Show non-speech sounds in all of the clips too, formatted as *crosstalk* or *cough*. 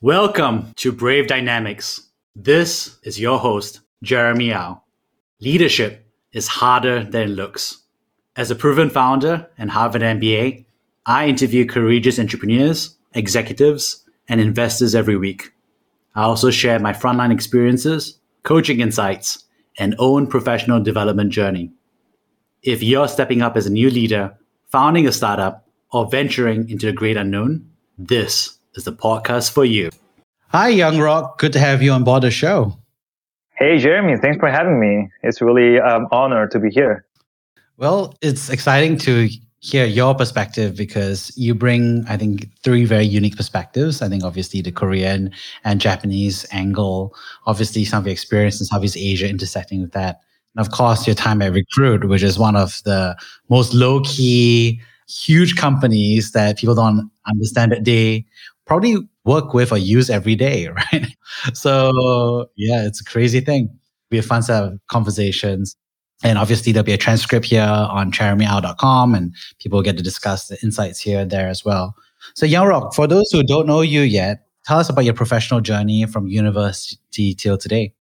Welcome to Brave Dynamics. This is your host, Jeremy Au. Leadership is harder than it looks. As a proven founder and Harvard MBA, I interview courageous entrepreneurs, executives, and investors every week. I also share my frontline experiences, coaching insights, and own professional development journey. If you're stepping up as a new leader, founding a startup, or venturing into the great unknown, this is the podcast for you. Hi, Young Rock. Good to have you on board the show. Hey, Jeremy. Thanks for having me. It's really an um, honor to be here. Well, it's exciting to hear your perspective because you bring, I think, three very unique perspectives. I think, obviously, the Korean and Japanese angle, obviously, some of your experience in Southeast Asia intersecting with that. And of course, your time at Recruit, which is one of the most low key, huge companies that people don't understand that they probably work with or use every day, *laughs* right? So yeah, it's a crazy thing. We have fun set of conversations. And obviously there'll be a transcript here on jeremyau.com and people get to discuss the insights here and there as well. So Young Rock, for those who don't know you yet, tell us about your professional journey from university till today.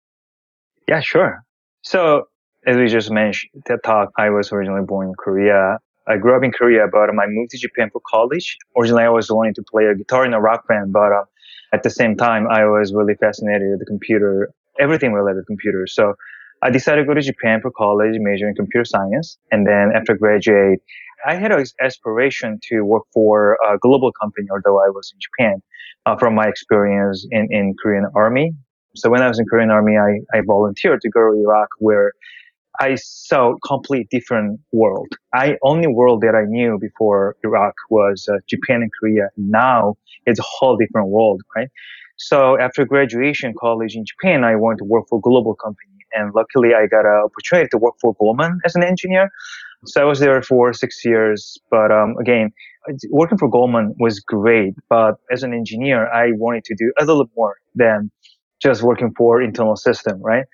Yeah, sure. So as we just mentioned, the talk, I was originally born in Korea. I grew up in Korea, but um, I moved to Japan for college. Originally, I was wanting to play a guitar in a rock band, but uh, at the same time, I was really fascinated with the computer, everything related to computers. So I decided to go to Japan for college, major in computer science. And then after graduate, I had an aspiration to work for a global company, although I was in Japan, uh, from my experience in, in Korean army. So when I was in Korean army, I, I volunteered to go to Iraq where I saw complete different world. I only world that I knew before Iraq was uh, Japan and Korea. Now it's a whole different world, right? So after graduation college in Japan, I wanted to work for a global company. And luckily I got an opportunity to work for Goldman as an engineer. So I was there for six years. But um, again, working for Goldman was great. But as an engineer, I wanted to do a little more than just working for internal system, right?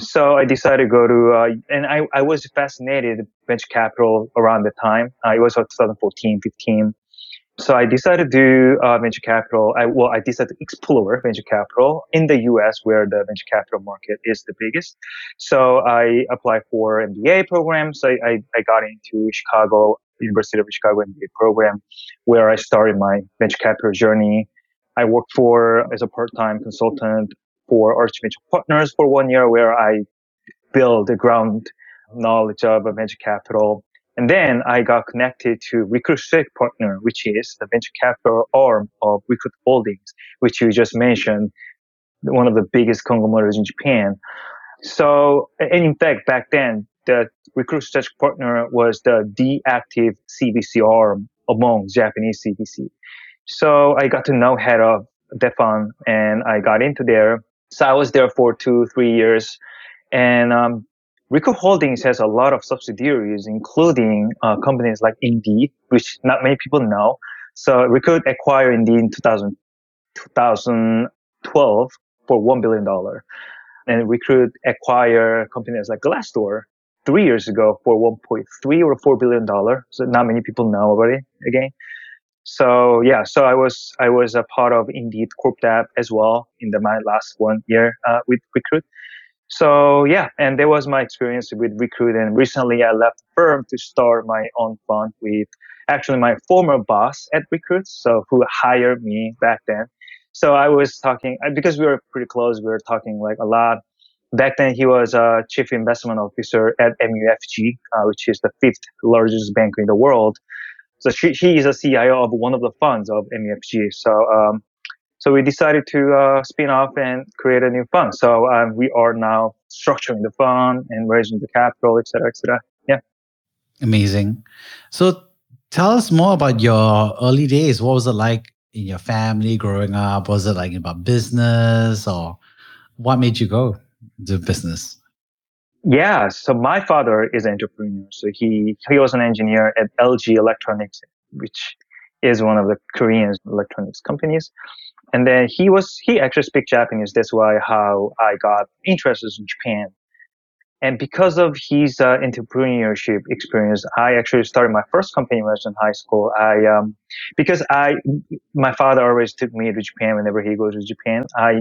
So I decided to go to, uh, and I, I was fascinated venture capital around the time. Uh, it was 2014, 15. So I decided to do uh, venture capital. I, well, I decided to explore venture capital in the U.S. where the venture capital market is the biggest. So I applied for MBA programs. I, I, I got into Chicago, University of Chicago MBA program where I started my venture capital journey. I worked for as a part-time consultant for Arch Venture Partners for one year where I built the ground knowledge of venture capital. And then I got connected to Recruit Strategic Partner, which is the venture capital arm of Recruit Holdings, which you just mentioned, one of the biggest conglomerates in Japan. So, and in fact, back then, the Recruit Strategic Partner was the deactive CVC arm among Japanese CVC. So I got to know head of Defon and I got into there so I was there for two, three years. And um, Holdings has a lot of subsidiaries, including uh, companies like Indeed, which not many people know. So Recruit acquired Indeed in 2000, 2012 for $1 billion. And Recruit acquired companies like Glassdoor three years ago for 1.3 or $4 billion. So not many people know about it again. So yeah, so I was I was a part of Indeed Corp Dev as well in the my last one year uh, with Recruit. So yeah, and that was my experience with Recruit. And recently I left firm to start my own fund with actually my former boss at Recruit, so who hired me back then. So I was talking because we were pretty close. We were talking like a lot. Back then, he was a chief investment officer at MUFG, uh, which is the fifth largest bank in the world. So she, he is a CIO of one of the funds of MUFG. So, um, so we decided to uh, spin off and create a new fund. So um, we are now structuring the fund and raising the capital, et cetera, et cetera. Yeah. Amazing. So tell us more about your early days. What was it like in your family growing up? Was it like about business or what made you go to business? Yeah, so my father is an entrepreneur. So he he was an engineer at LG Electronics, which is one of the Korean electronics companies. And then he was he actually speaks Japanese. That's why how I got interested in Japan. And because of his uh, entrepreneurship experience, I actually started my first company when I was in high school. I, um, because I, my father always took me to Japan whenever he goes to Japan. I,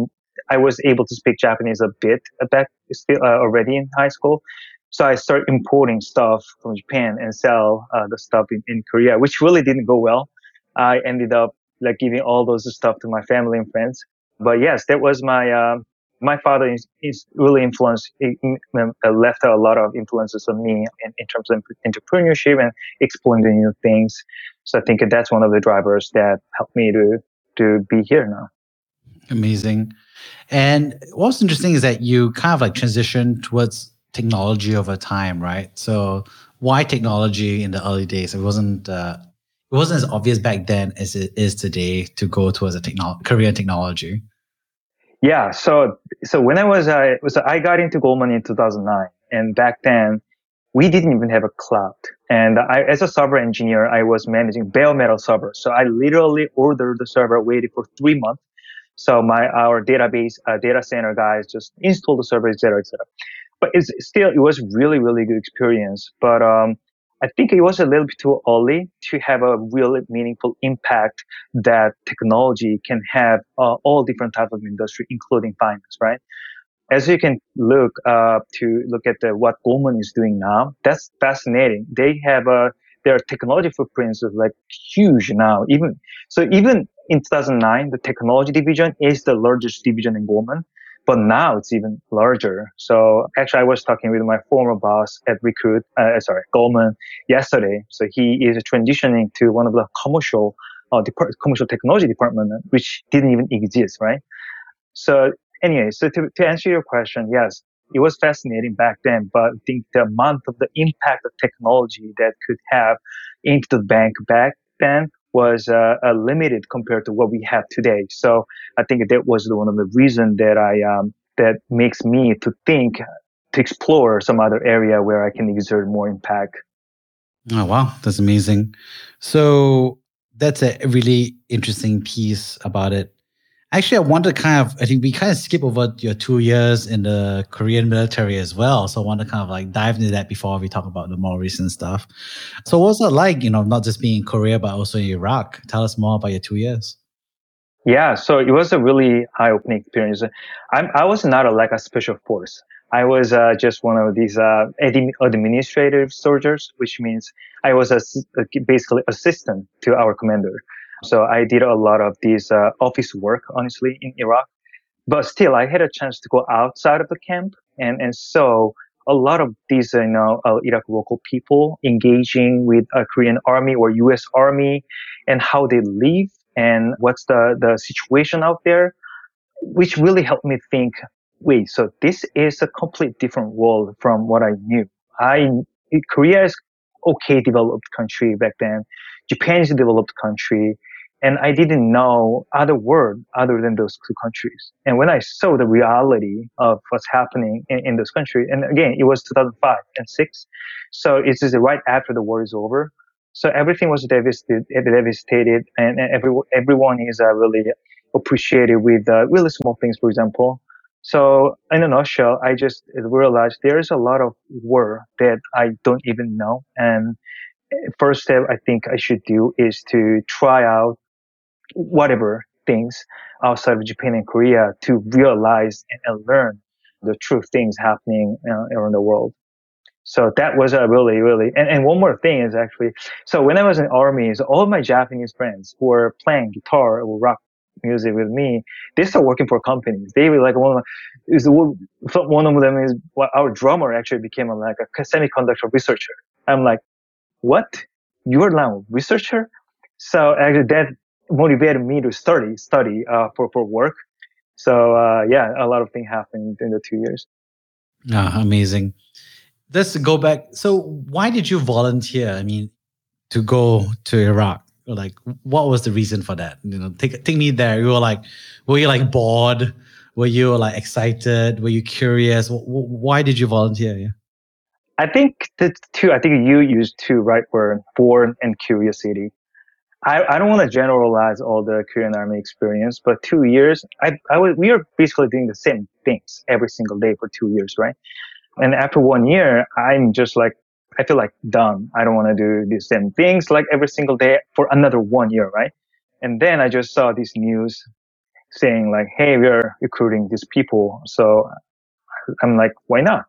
I was able to speak Japanese a bit back still uh, already in high school. So I started importing stuff from Japan and sell uh, the stuff in, in Korea, which really didn't go well. I ended up like giving all those stuff to my family and friends. But yes, that was my uh, my father is, is really influenced, uh, left a lot of influences on me in, in, terms of entrepreneurship and exploring the new things. So I think that's one of the drivers that helped me to to be here now. Amazing. And what's interesting is that you kind of like transition towards technology over time, right? So why technology in the early days? It wasn't uh, it wasn't as obvious back then as it is today to go towards a technology career in technology. Yeah. So, so when I was, I was, I got into Goldman in 2009 and back then we didn't even have a cloud. And I, as a server engineer, I was managing bare metal servers. So I literally ordered the server, waited for three months. So my, our database, uh, data center guys just installed the server, et cetera, et cetera. But it's still, it was really, really good experience. But, um, I think it was a little bit too early to have a really meaningful impact that technology can have uh, all different types of industry, including finance, right? As you can look uh, to look at the, what Goldman is doing now, that's fascinating. They have a their technology footprints is like huge now. Even so, even in 2009, the technology division is the largest division in Goldman but now it's even larger. So actually, I was talking with my former boss at Recruit, uh, sorry, Goldman yesterday. So he is transitioning to one of the commercial, uh, depart- commercial technology department, which didn't even exist, right? So anyway, so to, to answer your question, yes, it was fascinating back then, but I think the amount of the impact of technology that could have into the bank back then was uh, uh, limited compared to what we have today. So I think that was one of the reasons that I um, that makes me to think to explore some other area where I can exert more impact. Oh wow, that's amazing. So that's a really interesting piece about it. Actually, I want to kind of, I think we kind of skip over your two years in the Korean military as well. So I want to kind of like dive into that before we talk about the more recent stuff. So what's it like, you know, not just being in Korea, but also in Iraq? Tell us more about your two years. Yeah, so it was a really eye-opening experience. I'm, I was not a, like a special force. I was uh, just one of these uh, administrative soldiers, which means I was a, basically assistant to our commander. So I did a lot of these uh, office work, honestly, in Iraq. But still, I had a chance to go outside of the camp, and and so a lot of these, you know, uh, Iraq local people engaging with a Korean army or U.S. army, and how they live and what's the the situation out there, which really helped me think. Wait, so this is a complete different world from what I knew. I Korea is okay developed country back then. Japan is a developed country. And I didn't know other word other than those two countries. And when I saw the reality of what's happening in, in those countries, and again, it was 2005 and six. So it's just right after the war is over. So everything was devastated, devastated and, every, everyone is uh, really appreciated with uh, really small things, for example. So in a nutshell, I just realized there's a lot of war that I don't even know. And first step I think I should do is to try out whatever things outside of Japan and Korea to realize and, learn the true things happening uh, around the world. So that was a really, really, and, and one more thing is actually, so when I was in army, so all my Japanese friends who were playing guitar or rock music with me, they start working for companies. They were like one of is one of them is well, our drummer actually became a, like a semiconductor researcher. I'm like, what? You're now a researcher? So actually that motivated me to study, study, uh, for, for work. So, uh, yeah, a lot of things happened in the two years. Ah, amazing. Let's go back. So why did you volunteer? I mean, to go to Iraq? Like, what was the reason for that? You know, take take me there. You were like, were you like bored? Were you like excited? Were you curious? Why did you volunteer? Yeah. I think the two. I think you used two right word: born and curiosity. I, I don't want to generalize all the Korean Army experience, but two years, I, I was, we are basically doing the same things every single day for two years, right? And after one year, I'm just like, I feel like done. I don't want to do the same things like every single day for another one year, right? And then I just saw this news saying like, hey, we're recruiting these people. So I'm like, why not?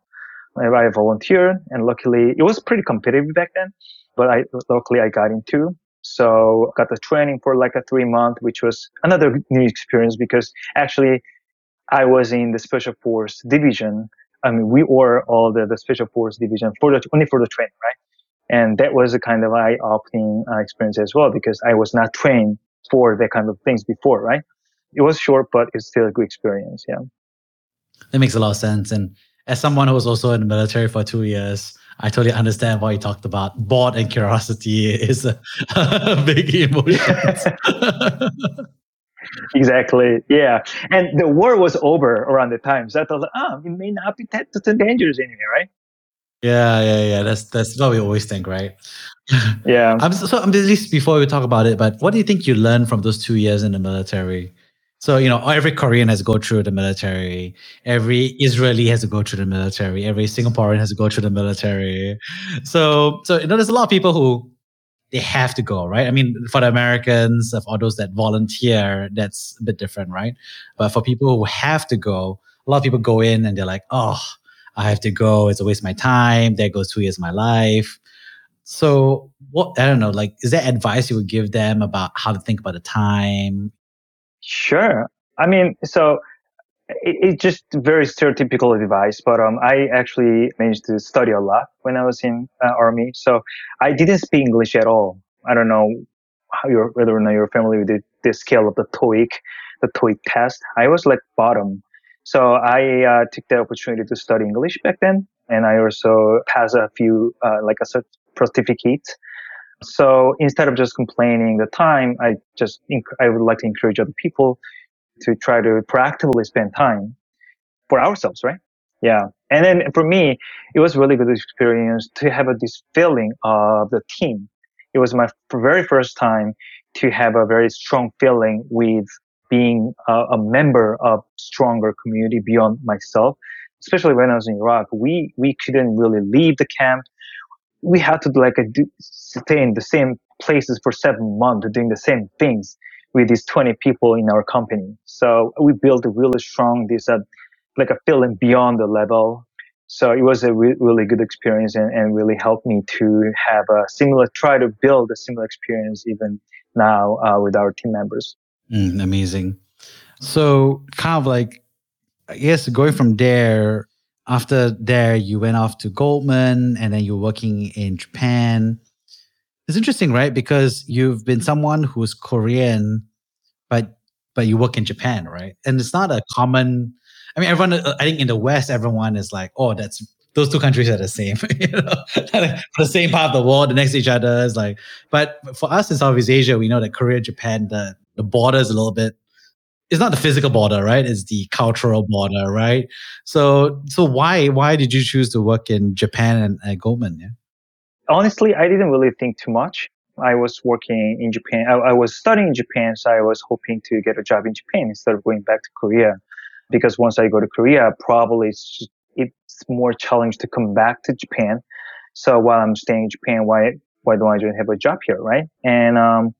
I volunteered and luckily it was pretty competitive back then, but I luckily I got into. So got the training for like a three month, which was another new experience because actually I was in the special force division. I mean, we were all the, the special force division for the, only for the training, right? And that was a kind of eye opening uh, experience as well because I was not trained for that kind of things before, right? It was short, but it's still a good experience. Yeah. That makes a lot of sense. And as someone who was also in the military for two years, I totally understand why you talked about bored and curiosity is a, *laughs* a big emotion. *laughs* exactly. Yeah. And the war was over around the time. So I thought, oh, it may not be that dangerous anyway, right? Yeah, yeah, yeah. That's that's what we always think, right? Yeah. *laughs* I'm so I'm at least before we talk about it, but what do you think you learned from those two years in the military? So, you know, every Korean has to go through the military. Every Israeli has to go through the military. Every Singaporean has to go through the military. So, so you know, there's a lot of people who they have to go, right? I mean, for the Americans, for those that volunteer, that's a bit different, right? But for people who have to go, a lot of people go in and they're like, oh, I have to go. It's a waste of my time. There goes two years of my life. So, what I don't know, like, is there advice you would give them about how to think about the time? Sure. I mean, so it, it's just very stereotypical advice, but um, I actually managed to study a lot when I was in uh, army. So I didn't speak English at all. I don't know how you're, whether or not you're familiar with the, the scale of the TOEIC, the TOEIC test. I was like bottom. So I uh, took the opportunity to study English back then, and I also passed a few uh, like a certificate so instead of just complaining the time, I just, I would like to encourage other people to try to proactively spend time for ourselves, right? Yeah. And then for me, it was really good experience to have a, this feeling of the team. It was my very first time to have a very strong feeling with being a, a member of stronger community beyond myself. Especially when I was in Iraq, we, we couldn't really leave the camp we had to like do, stay in the same places for seven months doing the same things with these 20 people in our company. So we built a really strong, this, uh, like a feeling beyond the level. So it was a re- really good experience and, and really helped me to have a similar, try to build a similar experience even now uh, with our team members. Mm, amazing. So kind of like, I guess going from there, after there, you went off to Goldman and then you're working in Japan. It's interesting, right? Because you've been someone who's Korean, but but you work in Japan, right? And it's not a common. I mean, everyone. Uh, I think in the West, everyone is like, "Oh, that's those two countries are the same." *laughs* you know, the same part of the world, the next to each other is like. But for us in Southeast Asia, we know that Korea, Japan, the the border is a little bit it's not the physical border, right? It's the cultural border, right? So, so why why did you choose to work in Japan and at Goldman? Yeah? Honestly, I didn't really think too much. I was working in Japan. I, I, was studying in Japan, so I was hoping to get a job in Japan instead of going back to Korea. Because once I go to Korea, probably it's, just, it's more challenge to come back to Japan. So while I'm staying in Japan, why why don't I just have a job here, right? And um,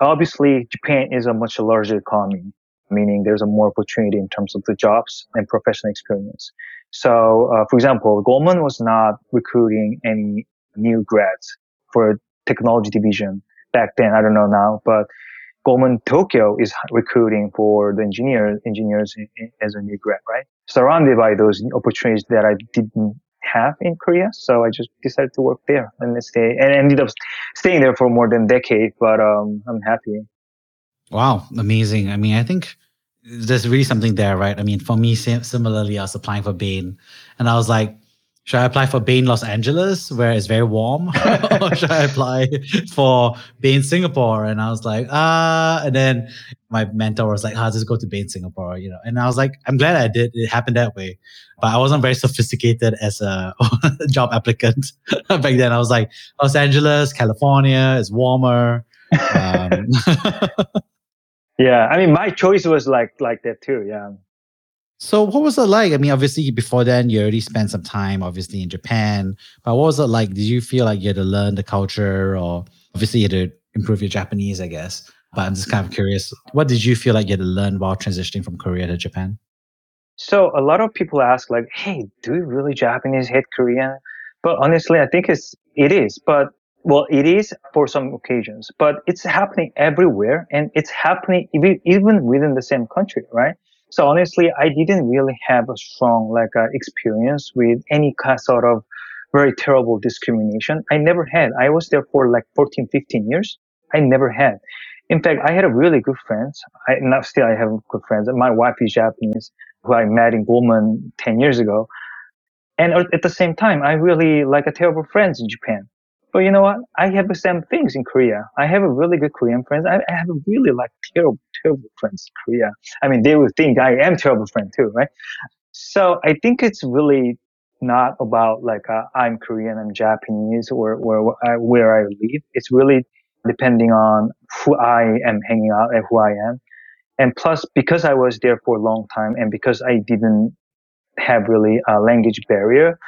obviously, Japan is a much larger economy meaning there's a more opportunity in terms of the jobs and professional experience. So, uh, for example, Goldman was not recruiting any new grads for technology division back then. I don't know now, but Goldman Tokyo is recruiting for the engineers, engineers as a new grad, right? Surrounded by those opportunities that I didn't have in Korea. So I just decided to work there and stay and ended up staying there for more than a decade, but, um, I'm happy. Wow, amazing. I mean, I think there's really something there, right? I mean, for me, similarly, I was applying for Bain, and I was like, should I apply for Bain Los Angeles, where it's very warm, *laughs* or should I apply for Bain Singapore? And I was like, ah. And then my mentor was like, ah, just go to Bain Singapore, you know. And I was like, I'm glad I did. It happened that way, but I wasn't very sophisticated as a *laughs* job applicant *laughs* back then. I was like, Los Angeles, California, is warmer. Um, yeah, I mean, my choice was like like that too. Yeah. So what was it like? I mean, obviously before then you already spent some time obviously in Japan, but what was it like? Did you feel like you had to learn the culture or obviously you had to improve your Japanese, I guess. But I'm just kind of curious, what did you feel like you had to learn while transitioning from Korea to Japan? So a lot of people ask like, hey, do you really Japanese hate Korean? But honestly, I think it's, it is, but well, it is for some occasions, but it's happening everywhere and it's happening even, even within the same country, right? So honestly, I didn't really have a strong like uh, experience with any kind sort of very terrible discrimination. I never had. I was there for like 14, 15 years. I never had. In fact, I had a really good friends. I now still I have good friends. My wife is Japanese, who I met in Goldman 10 years ago. And at the same time, I really like a terrible friends in Japan. But you know what? I have the same things in Korea. I have a really good Korean friends. I, I have a really like terrible, terrible friends in Korea. I mean, they would think I am terrible friend too, right? So I think it's really not about like uh, I'm Korean, I'm Japanese, or or I, where I live. It's really depending on who I am hanging out and who I am. And plus, because I was there for a long time, and because I didn't have really a language barrier,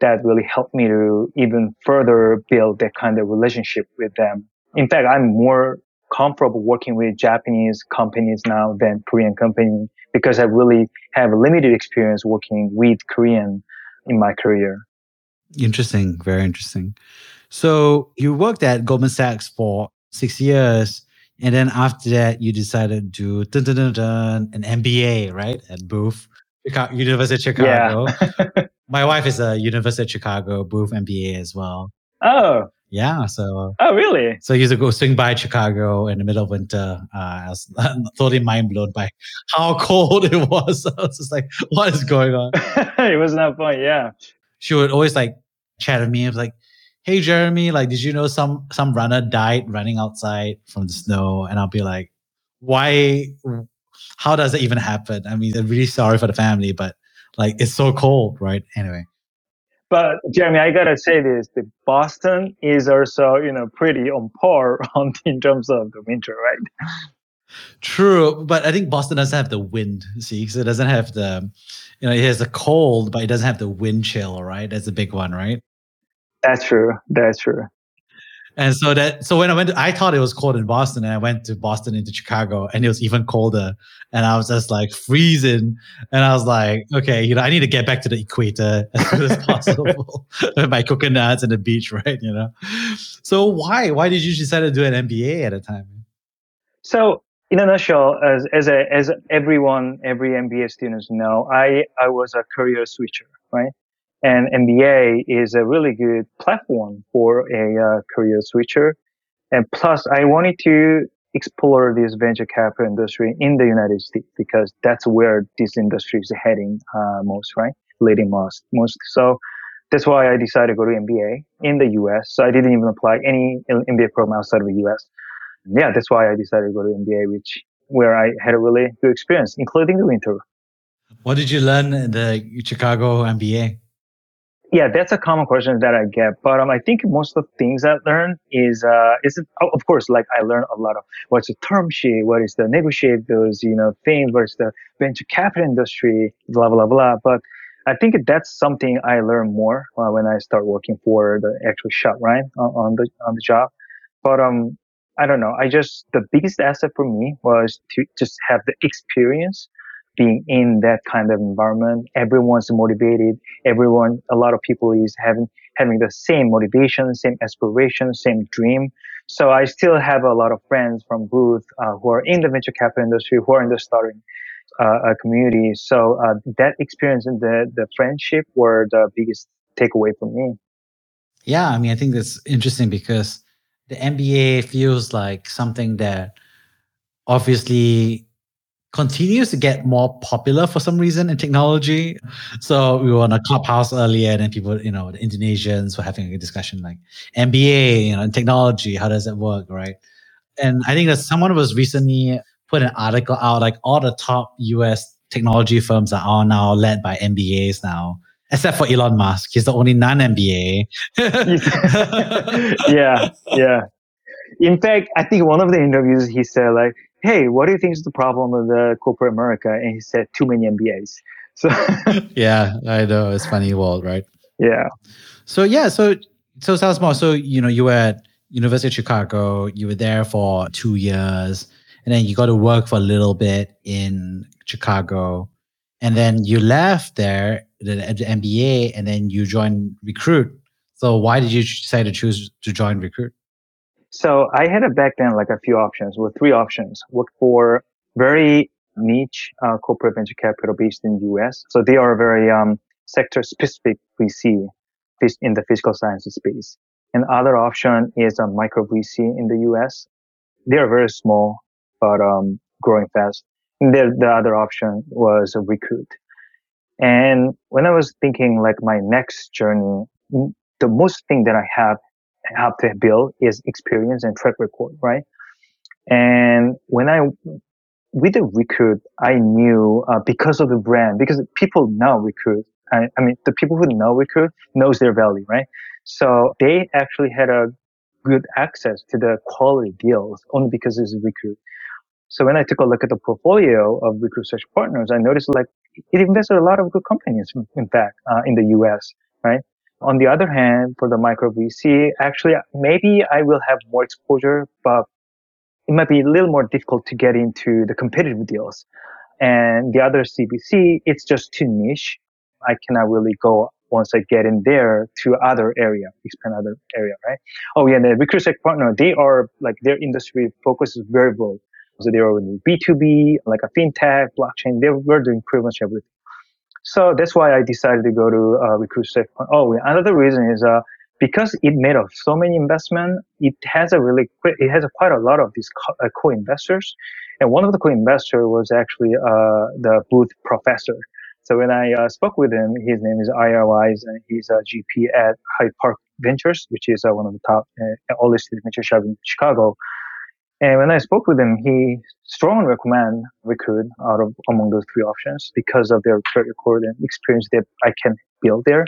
that really helped me to even further build that kind of relationship with them. In fact, I'm more comfortable working with Japanese companies now than Korean company because I really have limited experience working with Korean in my career. Interesting, very interesting. So you worked at Goldman Sachs for six years, and then after that, you decided to do dun, dun, dun, an MBA, right, at Booth, Chicago, University of Chicago. Yeah. *laughs* My wife is a University of Chicago Booth MBA as well. Oh, yeah. So. Oh, really? So I used to go swing by Chicago in the middle of winter. Uh, I was *laughs* totally mind blown by how *laughs* cold it was. *laughs* I was just like, "What is going on?" it was not fun. Yeah. She would always like chat with me. I was like, "Hey, Jeremy, like, did you know some some runner died running outside from the snow?" And I'll be like, "Why? How does it even happen?" I mean, I'm really sorry for the family, but like, it's so cold, right? Anyway. But Jeremy, I gotta say this: the Boston is also, you know, pretty on par *laughs* on in terms of the winter, right? True, but I think Boston doesn't have the wind. See, so it doesn't have the, you know, it has the cold, but it doesn't have the wind chill, right? That's a big one, right? That's true. That's true. And so that so when I went, to, I thought it was cold in Boston, and I went to Boston into Chicago, and it was even colder. And I was just like freezing, and I was like, okay, you know, I need to get back to the equator *laughs* as soon as possible *laughs* with my coconuts and the beach, *laughs* right? You know. So why why did you decide to do an MBA at a time? So in a nutshell, as as a, as everyone, every MBA students know, I I was a career switcher, right? And MBA is a really good platform for a uh, career switcher. And plus, I wanted to explore this venture capital industry in the United States because that's where this industry is heading uh, most, right? Leading most, most. So that's why I decided to go to MBA in the US. So I didn't even apply any MBA program outside of the US. Yeah, that's why I decided to go to MBA, which where I had a really good experience, including the winter. What did you learn in the Chicago MBA? Yeah, that's a common question that I get. But um, I think most of the things I learn is, uh, is of course, like I learn a lot of what's the term sheet, what is the negotiate those, you know, things, what is the venture capital industry, blah, blah, blah. But I think that's something I learn more uh, when I start working for the actual shop, right? On, on the, on the job. But, um, I don't know. I just, the biggest asset for me was to just have the experience being in that kind of environment. Everyone's motivated. Everyone, a lot of people is having, having the same motivation, same aspiration, same dream. So I still have a lot of friends from Booth uh, who are in the venture capital industry, who are in the starting uh, community. So uh, that experience and the, the friendship were the biggest takeaway for me. Yeah, I mean, I think that's interesting because the MBA feels like something that obviously continues to get more popular for some reason in technology. So we were on a clubhouse earlier, and then people, you know, the Indonesians were having a discussion like MBA, you know, in technology, how does it work, right? And I think that someone was recently put an article out like all the top US technology firms are all now led by MBAs now. Except for Elon Musk, he's the only non-MBA. *laughs* yeah, yeah. In fact, I think one of the interviews he said like, hey, what do you think is the problem with the corporate America? And he said, too many MBAs. So *laughs* yeah, I know it's funny world, right? Yeah. So yeah, so so us more. So you know, you were at University of Chicago. You were there for two years, and then you got to work for a little bit in Chicago, and then you left there the, the MBA, and then you joined Recruit. So why did you decide to choose to join Recruit? So I had a back then like a few options, with three options. Work for very niche uh, corporate venture capital based in US. So they are very um, sector specific VC in the physical sciences space. And other option is a micro VC in the US. They are very small, but um, growing fast. And the, the other option was a recruit. And when I was thinking like my next journey, the most thing that I have have to build is experience and track record, right? And when I with the recruit, I knew uh, because of the brand, because people know recruit. I, I, mean, the people who know recruit knows their value, right? So they actually had a good access to the quality deals only because it's recruit. So when I took a look at the portfolio of recruit search partners, I noticed like it invested a lot of good companies, in fact, uh, in the US, right? On the other hand, for the micro VC, actually, maybe I will have more exposure, but it might be a little more difficult to get into the competitive deals. And the other CVC, it's just too niche. I cannot really go once I get in there to other area, expand other area, right? Oh yeah, the recruit partner, they are like their industry focus is very broad. So they are in B2B, like a fintech, blockchain. They were doing pretty much everything. So that's why I decided to go to uh, recruit Oh, another reason is uh, because it made of so many investment, it has a really it has a quite a lot of these uh, co-investors, and one of the co-investor was actually uh, the Booth professor. So when I uh, spoke with him, his name is Ira and he's a GP at Hyde Park Ventures, which is uh, one of the top uh, listed venture shop in Chicago. And when I spoke with him, he strongly recommend Recruit out of among those three options because of their track record and experience that I can build there.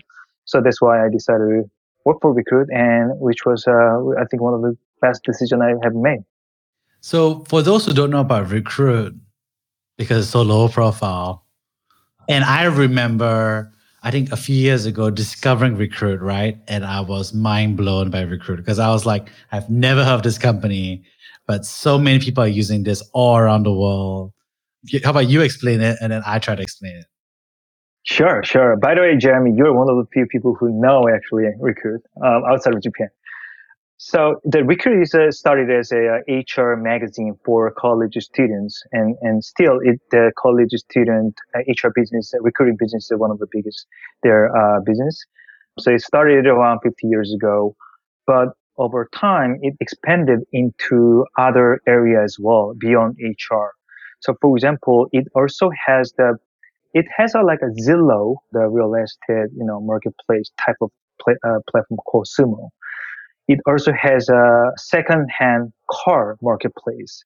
So that's why I decided to work for Recruit, and which was uh, I think one of the best decisions I have made. So for those who don't know about Recruit, because it's so low profile, and I remember I think a few years ago discovering Recruit, right? And I was mind blown by Recruit because I was like, I've never heard of this company, but so many people are using this all around the world. How about you explain it and then I try to explain it? Sure, sure. By the way, Jeremy, you're one of the few people who know actually Recruit um, outside of Japan. So the Recruit is uh, started as a, uh, HR magazine for college students, and and still it the college student uh, HR business, uh, recruiting business is one of the biggest their uh, business. So it started around 50 years ago, but over time it expanded into other areas as well beyond HR. So for example, it also has the it has a like a Zillow, the real estate you know marketplace type of play, uh, platform called SUUMO it also has a second-hand car marketplace.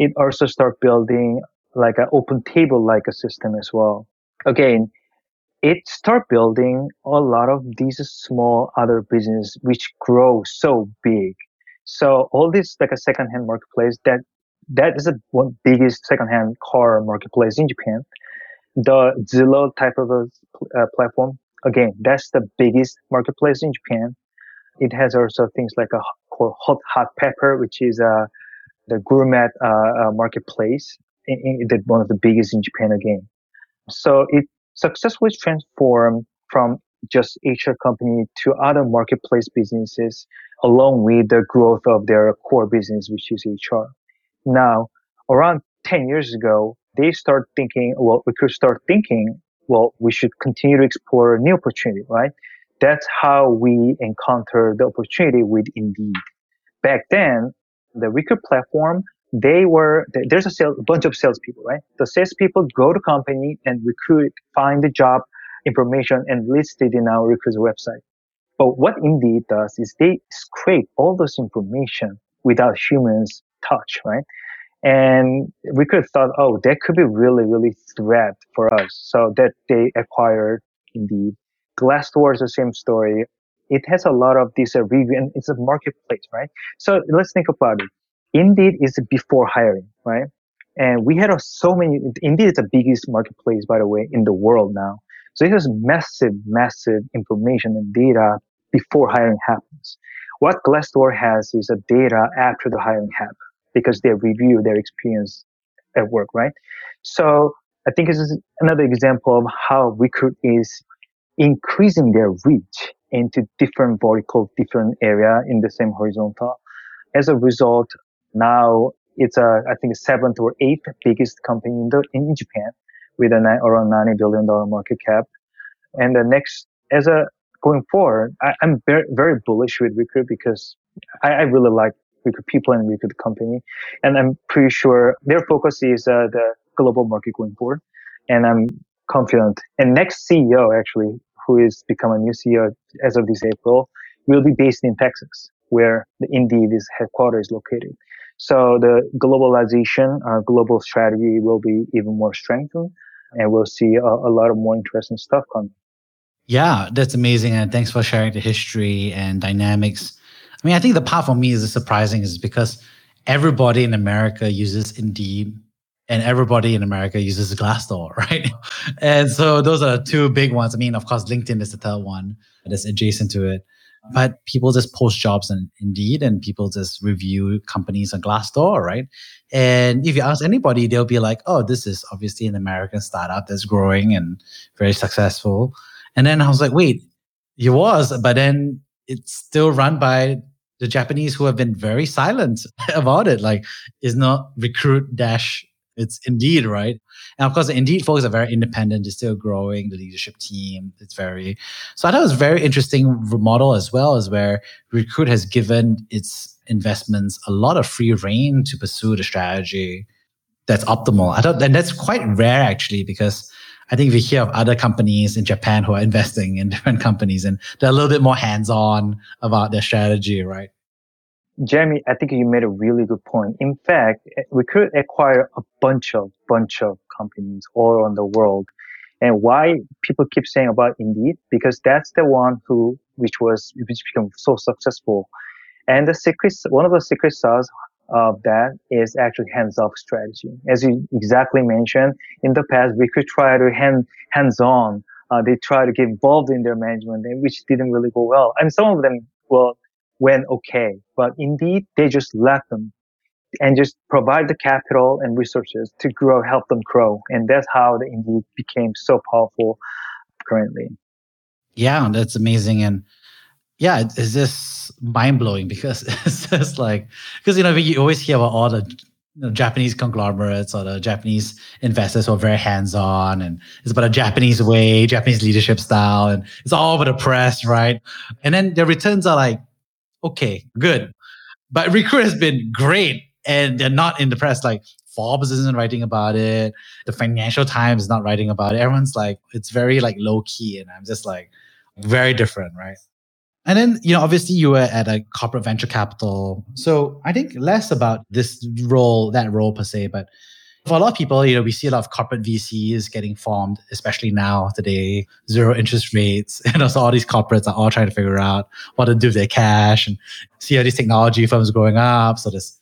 It also start building like an OpenTable like a system as well. Again, it start building a lot of these small other business which grow so big. So all this like a second-hand marketplace that that is the one biggest second-hand car marketplace in Japan. The Zillow type of a uh, platform, again, that's the biggest marketplace in Japan. It has also things like a hot hot pepper, which is uh, the gourmet uh, uh, marketplace, in, in the, one of the biggest in Japan again. So it successfully transformed from just HR company to other marketplace businesses, along with the growth of their core business, which is HR. Now, around 10 years ago, they start thinking, well, we could start thinking, well, we should continue to explore new opportunity, right? that's how we encounter the opportunity with Indeed. Back then, the Recruit platform, they were, there's a, sales, bunch of salespeople, right? The salespeople go to company and recruit, find the job information and list it in our Recruit's website. But what Indeed does is they scrape all those information without humans touch, right? And we could have thought, oh, that could be really, really threat for us. So that they acquired Indeed. Glassdoor is the same story. It has a lot of this uh, review and it's a marketplace, right? So let's think about it. Indeed is before hiring. right? And we had so many, indeed, it's the biggest marketplace, by the way, in the world now. So it has massive, massive information and data before hiring happens. What Glassdoor has is a data after the hiring happens because they review their experience at work, right? So I think this is another example of how Recruit is increasing their reach into different vertical, different area in the same horizontal. As a result, now it's a, I think, seventh or eighth biggest company in the, in Japan with a nine, around $90 billion market cap. And the next, as a, going forward, I, am very, very bullish with Recruit because I, I really like Recruit people and Recruit company. And I'm pretty sure their focus is uh, the global market going forward. And I'm confident. And next CEO, actually, who is become a new CEO as of this April, will be based in Texas, where the Indeed is headquarters is located. So the globalization, uh, global strategy will be even more strengthened, and we'll see a, a lot of more interesting stuff coming. Yeah, that's amazing, and thanks for sharing the history and dynamics. I mean, I think the part for me is surprising is because everybody in America uses Indeed and everybody in America uses Glassdoor, *laughs* right? and so those are two big ones. I mean, of course, LinkedIn is the third one that's adjacent to it. But people just post jobs on Indeed and people just review companies on Glassdoor, right? And if you ask anybody, they'll be like, oh, this is obviously an American startup that's growing and very successful. And then I was like, wait, it was, but then it's still run by the Japanese who have been very silent *laughs* about it. Like, is not recruit dash it's Indeed, right? And of course, Indeed folks are very independent. They're still growing the leadership team. It's very, so I thought it was a very interesting model as well as where Recruit has given its investments a lot of free reign to pursue the strategy that's optimal. I thought, and that's quite rare actually, because I think we hear of other companies in Japan who are investing in different companies and they're a little bit more hands on about their strategy, right? Jeremy, I think you made a really good point. In fact, we could acquire a bunch of bunch of companies all around the world. And why people keep saying about Indeed? Because that's the one who, which was, which became so successful. And the secret, one of the secret sauce of that is actually hands-off strategy. As you exactly mentioned, in the past, we could try to hand, hands-on. Uh, they try to get involved in their management, which didn't really go well. And some of them, well, went okay. But indeed, they just left them and just provide the capital and resources to grow, help them grow. And that's how the Indeed became so powerful currently. Yeah, that's amazing. And yeah, it's just mind blowing because *laughs* it's just like, because, you know, you always hear about all the you know, Japanese conglomerates or the Japanese investors who are very hands on and it's about a Japanese way, Japanese leadership style, and it's all over the press, right? And then the returns are like okay, good. But Recruit has been great and they're not in the press. Like Forbes isn't writing about it. The Financial Times is not writing about it. Everyone's like, it's very like low key. And I'm just like, very different, right? And then, you know, obviously you were at a corporate venture capital. So I think less about this role, that role per se, but for a lot of people, you know, we see a lot of corporate VCs getting formed, especially now today, zero interest rates. *laughs* And also all these corporates are all trying to figure out what to do with their cash and see how these technology firms growing up. So there's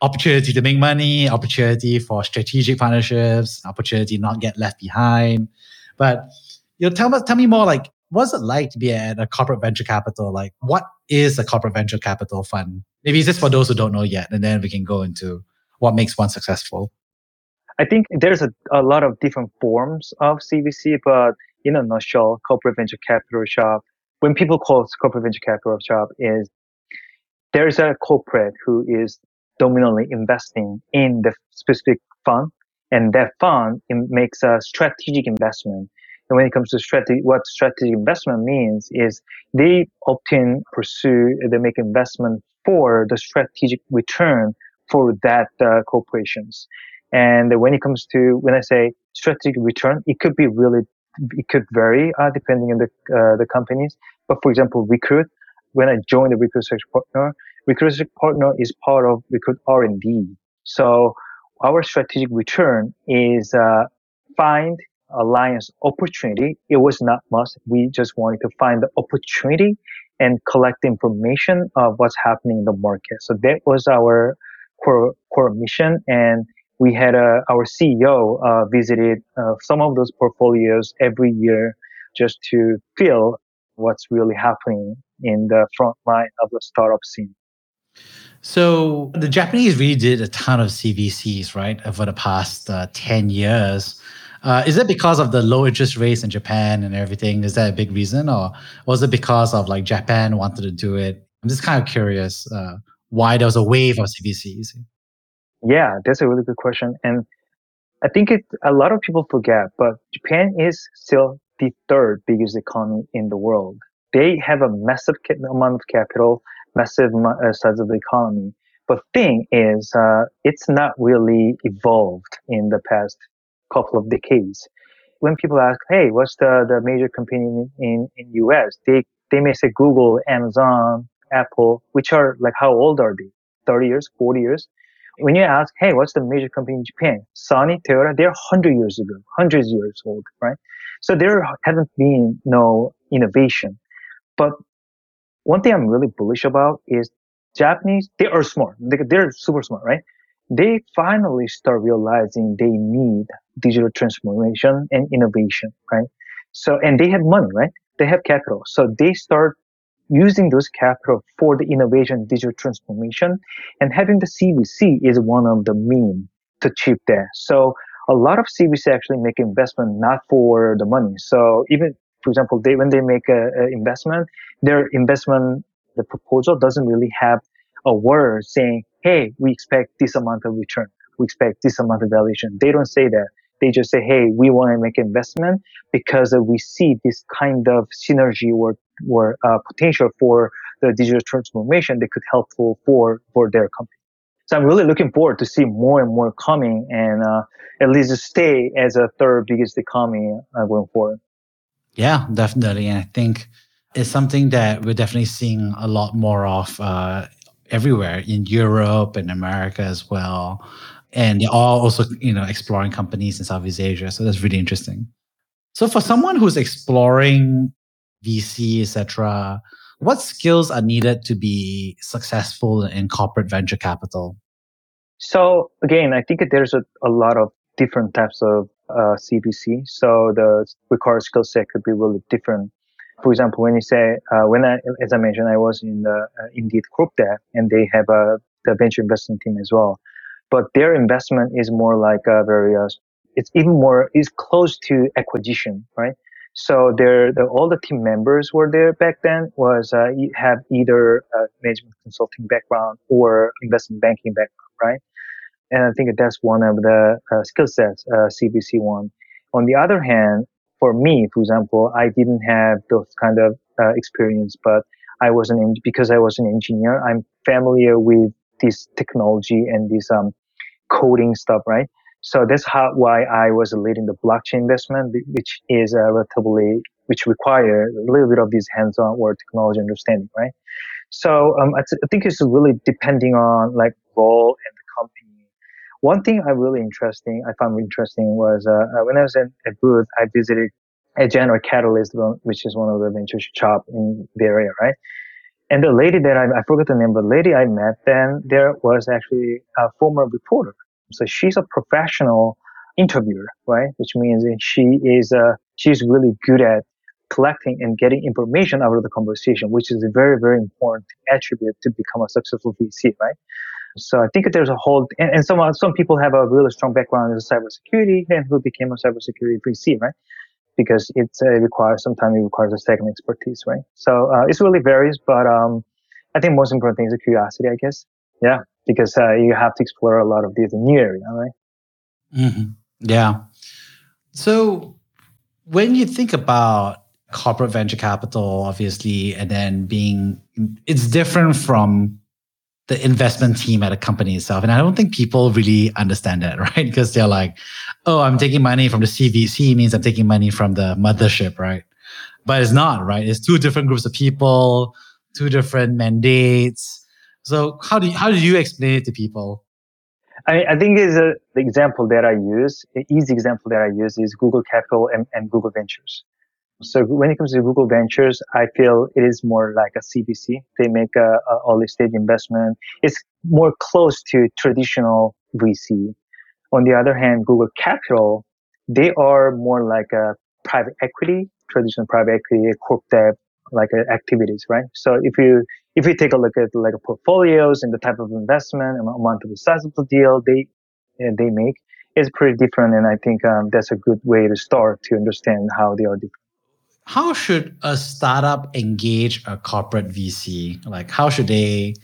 opportunity to make money, opportunity for strategic partnerships, opportunity not get left behind. But you know, tell me tell me more like what's it like to be at a corporate venture capital? Like what is a corporate venture capital fund? Maybe just for those who don't know yet, and then we can go into what makes one successful. I think there's a, a lot of different forms of CVC, but in a nutshell, corporate venture capital shop, when people call it corporate venture capital shop is there's a corporate who is dominantly investing in the specific fund and that fund makes a strategic investment. And when it comes to strategy, what strategic investment means is they often pursue, they make investment for the strategic return for that uh, corporations. And when it comes to, when I say strategic return, it could be really, it could vary uh, depending on the, uh, the companies. But for example, Recruit, when I joined the Recruit Search Partner, Recruit Search Partner is part of Recruit R&D. So our strategic return is uh, find alliance opportunity. It was not must. We just wanted to find the opportunity and collect information of what's happening in the market. So that was our core, core mission. And we had uh, our CEO uh, visited uh, some of those portfolios every year just to feel what's really happening in the front line of the startup scene. So the Japanese really did a ton of CVCs, right, over the past uh, 10 years. Uh, is it because of the low interest rates in Japan and everything? Is that a big reason? Or was it because of like Japan wanted to do it? I'm just kind of curious uh, why there was a wave of CVCs. Yeah, that's a really good question. And I think it, a lot of people forget, but Japan is still the third biggest economy in the world. They have a massive amount of capital massive uh, size of the economy. But thing is, uh, it's not really evolved in the past couple of decades. When people ask, "Hey, what's the, the major company in, in in US?" They they may say Google, Amazon, Apple, which are like how old are they? Thirty years, forty years. When you ask, "Hey, what's the major company in Japan?" Sony, Toyota, they're hundred years ago, hundreds years old, right? So there hasn't been no innovation. But one thing I'm really bullish about is Japanese, they are smart. They're super smart, right? They finally start realizing they need digital transformation and innovation, right? So, and they have money, right? They have capital. So they start using those capital for the innovation, digital transformation, and having the CVC is one of the means to achieve that. So a lot of CVC actually make investment not for the money. So even for example, they when they make a, a investment, their investment the proposal doesn't really have a word saying, "Hey, we expect this amount of return. We expect this amount of valuation." They don't say that. They just say, "Hey, we want to make investment because we see this kind of synergy or or uh, potential for the digital transformation that could helpful for for their company." So I'm really looking forward to see more and more coming and uh, at least stay as a third biggest economy uh, going forward. Yeah, definitely. And I think it's something that we're definitely seeing a lot more of uh, everywhere in Europe and America as well. And they're all also, you know, exploring companies in Southeast Asia. So that's really interesting. So for someone who's exploring VC, etc., what skills are needed to be successful in corporate venture capital? So again, I think there's a, a lot of different types of uh, CVC. So the required skill set could be really different. For example, when you say, uh, when I, as I mentioned, I was in the uh, Indeed group there and they have a the venture investment team as well. But their investment is more like a very, uh, it's even more, is close to acquisition, right? So there, the, all the team members were there back then was uh, have either a management consulting background or investment banking background, right? And I think that's one of the uh, skill sets uh, CVC one. On the other hand, for me, for example, I didn't have those kind of uh, experience, but I was an because I was an engineer. I'm familiar with this technology and this um, coding stuff, right? So that's how why I was leading the blockchain investment, which is uh, relatively which require a little bit of this hands-on or technology understanding, right? So um, I, think it's really depending on like role and the company one thing I really interesting, I found interesting was uh, uh, when I was in a booth, I visited a General Catalyst, which is one of the venture shop in the area, right? And the lady that I, I forgot the name, but the lady I met then there was actually a former reporter. So she's a professional interviewer, right? Which means she is, uh, she's really good at collecting and getting information out of the conversation, which is a very, very important attribute to become a successful VC, right? So I think there's a whole, and, and some some people have a really strong background in cybersecurity and who became a cybersecurity VC, right? Because it uh, requires sometimes it requires a second expertise, right? So uh, it really varies, but um, I think most important thing is curiosity, I guess. Yeah, because uh, you have to explore a lot of these new area, right? Mm-hmm. Yeah. So when you think about corporate venture capital, obviously, and then being, it's different from the investment team at a company itself. And I don't think people really understand that, *laughs* right? Because they're like, oh, I'm taking money from the CVC means I'm taking money from the mothership, right? But it's not, right? It's two different groups of people, two different mandates. So how do you, how do you explain it to people? I, I think is the example that I use, an easy example that I use is Google Capital and, and Google Ventures. So when it comes to Google Ventures, I feel it is more like a CVC. They make a, a early stage investment. It's more close to traditional VC. On the other hand, Google Capital, they are more like a private equity, traditional private equity, corp dev like uh, activities, right? So if you if you take a look at like portfolios and the type of investment, and amount of the size of the deal they uh, they make, is pretty different. And I think um, that's a good way to start to understand how they are different. How should a startup engage a corporate VC? Like, how should they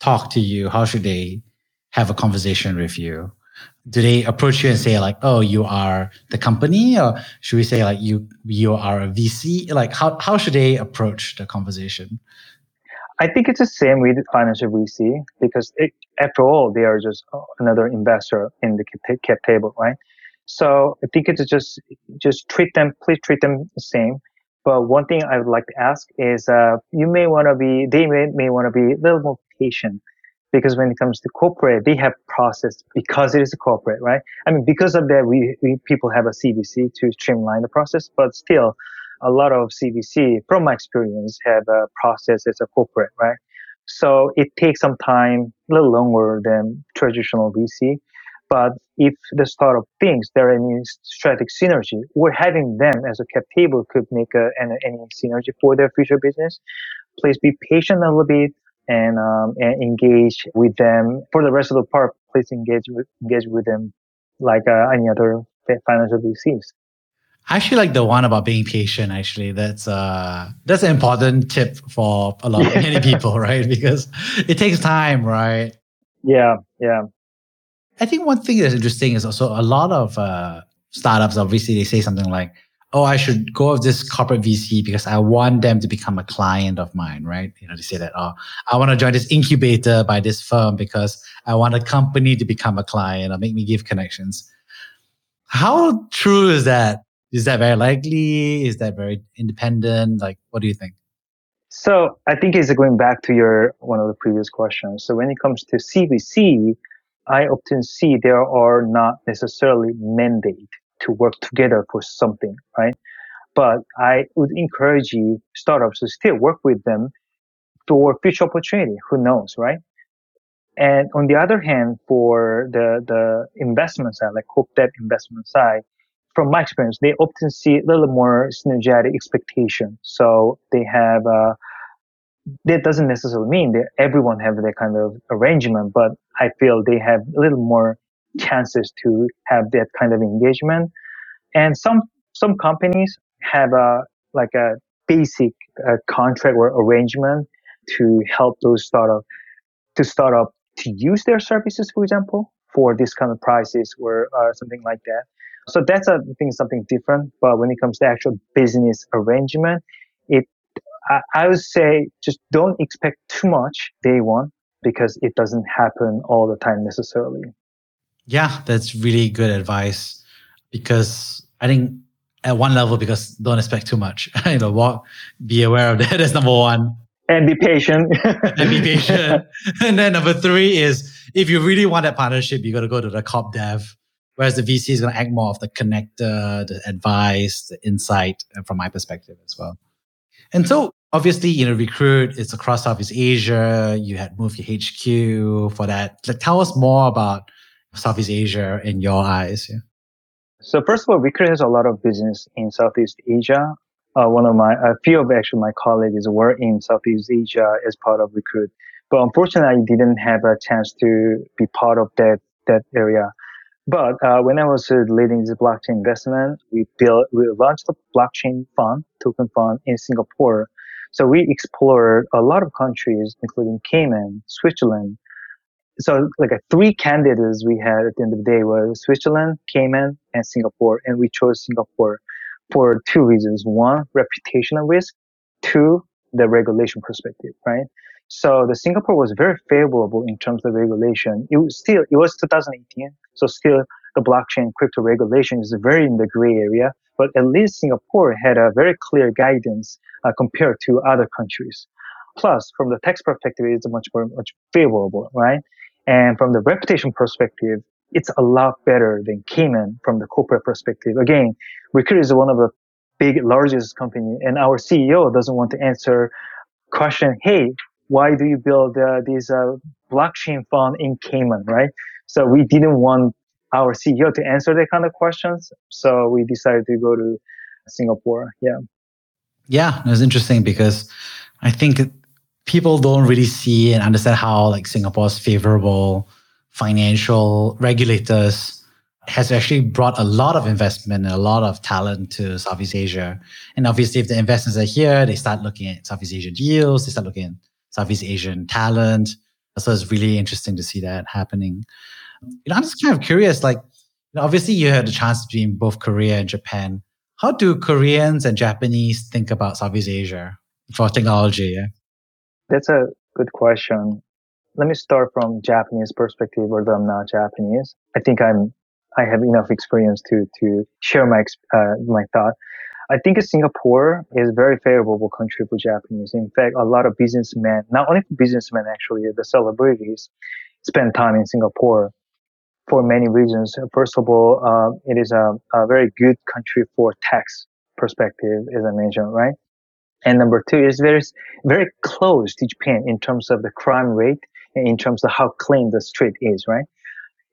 talk to you? How should they have a conversation with you? Do they approach you and say like, "Oh, you are the company," or should we say like, "You you are a VC"? Like, how how should they approach the conversation? I think it's the same with financial VC because it, after all, they are just another investor in the cap table, right? So I think it's just just treat them, please treat them the same. But one thing I would like to ask is, uh, you may want to be, they may, may want to be a little more patient because when it comes to corporate, they have process because it is a corporate, right? I mean, because of that, we, we people have a CVC to streamline the process, but still, a lot of CVC, from my experience, have a process as a corporate, right? So it takes some time, a little longer than traditional VC. But if the startup thinks there are any strategic synergy, or having them as a cap table could make a, any, any synergy for their future business, please be patient a little bit and, um, and engage with them. For the rest of the part, please engage with, engage with them like uh, any other financial VCs. I actually like the one about being patient. Actually, that's uh that's an important tip for a lot of *laughs* many people, right? Because it takes time, right? Yeah, yeah. I think one thing that's interesting is also a lot of uh, startups. Obviously, they say something like, "Oh, I should go with this corporate VC because I want them to become a client of mine." Right? You know, they say that, "Oh, I want to join this incubator by this firm because I want a company to become a client or make me give connections." How true is that? Is that very likely? Is that very independent? Like, what do you think? So I think it's going back to your one of the previous questions. So when it comes to CVC, I often see there are not necessarily mandate to work together for something, right? But I would encourage you startups to still work with them for future opportunity. Who knows, right? And on the other hand, for the, the investment side, like corp dev investment side, from my experience, they often see a little more synergetic expectation. So they have, uh, that doesn't necessarily mean that everyone have that kind of arrangement, but I feel they have a little more chances to have that kind of engagement. And some, some companies have a, like a basic uh, contract or arrangement to help those startup, to start up to use their services, for example, for this kind of prices or uh, something like that. So that's a think, something different. But when it comes to actual business arrangement, it, I, I would say just don't expect too much day one because it doesn't happen all the time necessarily. Yeah, that's really good advice because I think at one level, because don't expect too much. *laughs* you know, walk, be aware of that. *laughs* That's number one. And be patient. *laughs* and be patient. and then number three is if you really want that partnership, you got to go to the corp dev Whereas the VC is going to act more of the connector, the advice, the insight uh, from my perspective as well. And so obviously, you know, Recruit is across Southeast Asia. You had moved your HQ for that. Like, tell us more about Southeast Asia in your eyes. Yeah. So first of all, Recruit has a lot of business in Southeast Asia. Uh, one of my, a few of actually my colleagues were in Southeast Asia as part of Recruit. But unfortunately, I didn't have a chance to be part of that, that area. But uh, when I was uh, leading this blockchain investment, we built, we launched a blockchain fund, token fund in Singapore. So we explored a lot of countries, including Cayman, Switzerland. So like a three candidates we had at the end of the day were Switzerland, Cayman, and Singapore. And we chose Singapore for two reasons. One, reputational risk. Two, the regulation perspective, right? So the Singapore was very favorable in terms of regulation. It was still, it was 2018. So still the blockchain crypto regulation is very in the gray area, but at least Singapore had a very clear guidance uh, compared to other countries. Plus, from the tax perspective, it's much more, much favorable, right? And from the reputation perspective, it's a lot better than Cayman from the corporate perspective. Again, Recruit is one of the big, largest company, and our CEO doesn't want to answer question, hey, why do you build uh, this uh, blockchain fund in Cayman, right? So we didn't want our CEO to answer that kind of questions. So we decided to go to Singapore. Yeah. Yeah, it was interesting because I think people don't really see and understand how like Singapore's favorable financial regulators has actually brought a lot of investment and a lot of talent to Southeast Asia. And obviously, if the investors are here, they start looking at Southeast Asian deals, they start looking at Southeast Asian talent. So it's really interesting to see that happening. You know, I'm just kind of curious, like, you know, obviously you had the chance to be in both Korea and Japan. How do Koreans and Japanese think about Southeast Asia for technology? Yeah? That's a good question. Let me start from Japanese perspective, although I'm not Japanese. I think I'm I have enough experience to to share my uh, my thought. I think Singapore is a very favorable country for Japanese. In fact, a lot of businessmen, not only businessmen actually, the celebrities, spend time in Singapore for many reasons. First of all, uh, it is a, a, very good country for tax perspective, as I mentioned, right? And number two is very, very close to Japan in terms of the crime rate and in terms of how clean the street is, right?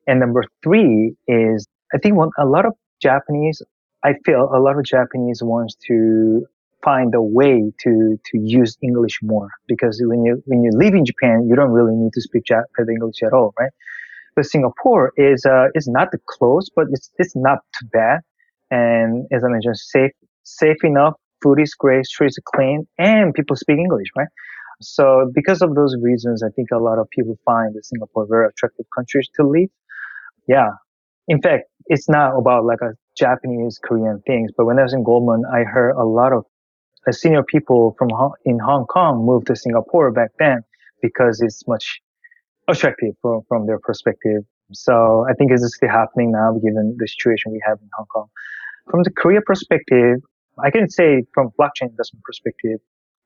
And number three is, I think one, a lot of Japanese, I feel a lot of Japanese wants to find a way to, to use English more because when you, when you live in Japan, you don't really need to speak Japanese English at all, right? But Singapore is, uh, is not close, but it's, it's not too bad. And as I mentioned, safe, safe enough. Food is great, streets are clean, and people speak English, right? So because of those reasons, I think a lot of people find Singapore very attractive country to live yeah. In fact, it's not about like a Japanese Korean things, but when I was in Goldman, I heard a lot of uh, senior people from in Hong Kong moved to Singapore back then because it's much attractive from, from their perspective. So I think it's still happening now given the situation we have in Hong Kong. From the Korea perspective, I can say from blockchain investment perspective,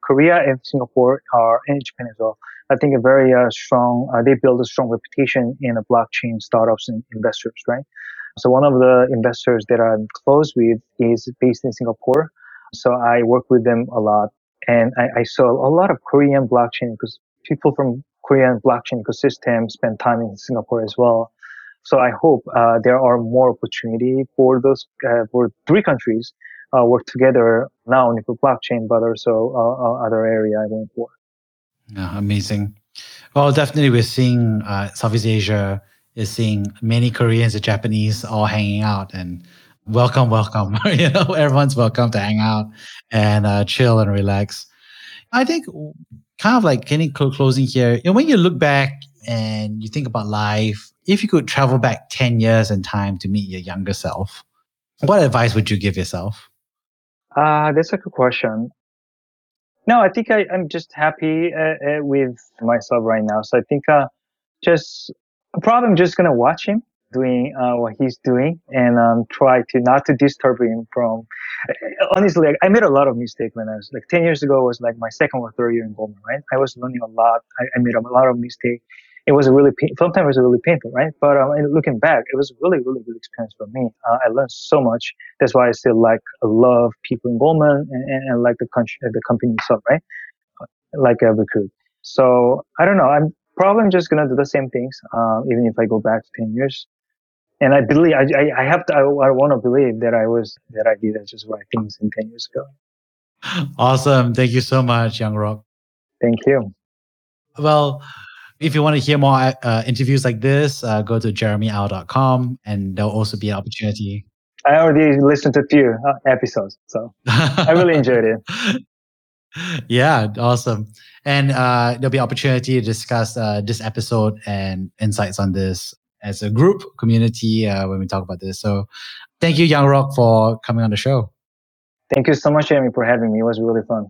Korea and Singapore are, and Japan as well, I think a very uh, strong, uh, they build a strong reputation in the blockchain startups and investors, right? So one of the investors that I'm close with is based in Singapore. So I work with them a lot and I, I saw a lot of Korean blockchain because people from Korean blockchain ecosystem spend time in Singapore as well. So I hope uh, there are more opportunity for those uh, for three countries uh, work together not only for blockchain but also uh, uh, other area going forward. Yeah, amazing. Well, definitely, we're seeing uh, Southeast Asia is seeing many Koreans and Japanese all hanging out, and welcome, welcome. *laughs* you know, everyone's welcome to hang out and uh, chill and relax. I think, kind of like getting closing here. You know, when you look back and you think about life, if you could travel back ten years in time to meet your younger self, what advice would you give yourself? Uh, that's a good question. No, I think I, am just happy uh, uh, with myself right now. So I think uh, just probably I'm just gonna watch him doing uh, what he's doing and um, try to not to disturb him from. Uh, honestly, like, I made a lot of mistakes when I was like 10 years ago was like my second or third year in Goldman, right? I was learning a lot. I, I made a lot of mistakes it was a really sometimes it was really painful, right? But um, looking back, it was really, really good experience for me. Uh, I learned so much. That's why I still like, love people in Goldman and, and, and like the country, the company itself, right? Uh, like a recruit. So I don't know. I'm probably just gonna do the same things, uh, even if I go back ten years. And I believe I, I, I have to. I, I want to believe that I was that I did just right things in ten years ago. Awesome. Thank you so much, Young Rock. Thank you. Well, if you want to hear more uh, interviews like this, uh, go to jeremyau.com and there'll also be an opportunity. I already listened to a few uh, episodes, so *laughs* I really enjoyed it. *laughs* Yeah, awesome. And uh, there'll be opportunity to discuss uh, this episode and insights on this as a group community uh, when we talk about this. So thank you, Young Rock, for coming on the show. Thank you so much, Jeremy, for having me. It was really fun.